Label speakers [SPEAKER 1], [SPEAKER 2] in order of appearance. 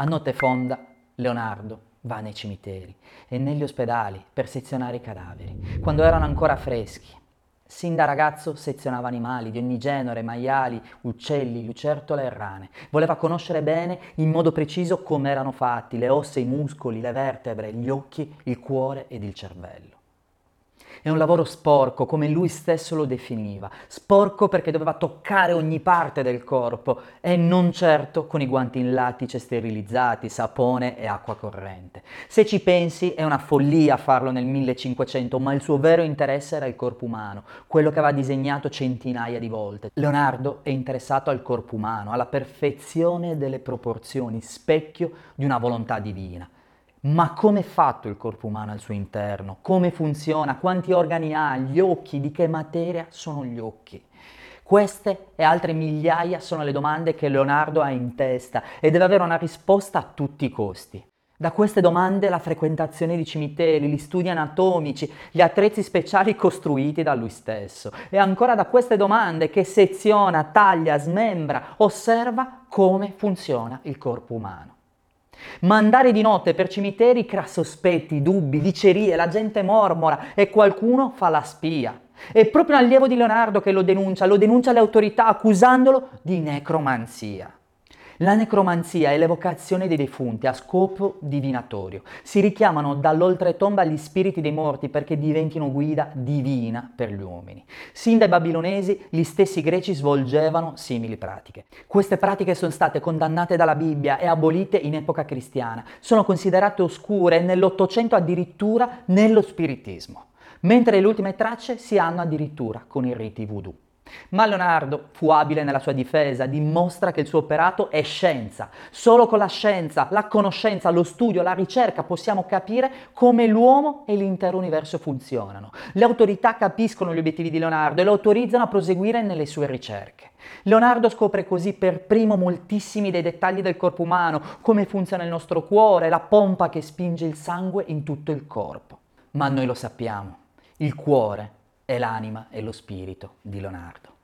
[SPEAKER 1] A notte fonda, Leonardo va nei cimiteri e negli ospedali per sezionare i cadaveri, quando erano ancora freschi. Sin da ragazzo sezionava animali di ogni genere, maiali, uccelli, lucertole e rane. Voleva conoscere bene in modo preciso come erano fatti le ossa, i muscoli, le vertebre, gli occhi, il cuore ed il cervello. È un lavoro sporco, come lui stesso lo definiva. Sporco perché doveva toccare ogni parte del corpo e non certo con i guanti in lattice sterilizzati, sapone e acqua corrente. Se ci pensi è una follia farlo nel 1500, ma il suo vero interesse era il corpo umano, quello che aveva disegnato centinaia di volte. Leonardo è interessato al corpo umano, alla perfezione delle proporzioni, specchio di una volontà divina. Ma come è fatto il corpo umano al suo interno? Come funziona? Quanti organi ha? Gli occhi? Di che materia sono gli occhi? Queste e altre migliaia sono le domande che Leonardo ha in testa e deve avere una risposta a tutti i costi. Da queste domande la frequentazione di cimiteri, gli studi anatomici, gli attrezzi speciali costruiti da lui stesso. E ancora da queste domande che seziona, taglia, smembra, osserva come funziona il corpo umano. Ma andare di notte per cimiteri crea sospetti, dubbi, dicerie, la gente mormora e qualcuno fa la spia. È proprio un allievo di Leonardo che lo denuncia, lo denuncia alle autorità accusandolo di necromanzia. La necromanzia è l'evocazione dei defunti a scopo divinatorio. Si richiamano dall'oltretomba gli spiriti dei morti perché diventino guida divina per gli uomini. Sin dai babilonesi gli stessi greci svolgevano simili pratiche. Queste pratiche sono state condannate dalla Bibbia e abolite in epoca cristiana. Sono considerate oscure e nell'Ottocento addirittura nello spiritismo, mentre le ultime tracce si hanno addirittura con i riti voodoo. Ma Leonardo fu abile nella sua difesa, dimostra che il suo operato è scienza. Solo con la scienza, la conoscenza, lo studio, la ricerca possiamo capire come l'uomo e l'intero universo funzionano. Le autorità capiscono gli obiettivi di Leonardo e lo autorizzano a proseguire nelle sue ricerche. Leonardo scopre così per primo moltissimi dei dettagli del corpo umano, come funziona il nostro cuore, la pompa che spinge il sangue in tutto il corpo. Ma noi lo sappiamo, il cuore è l'anima e lo spirito di Leonardo.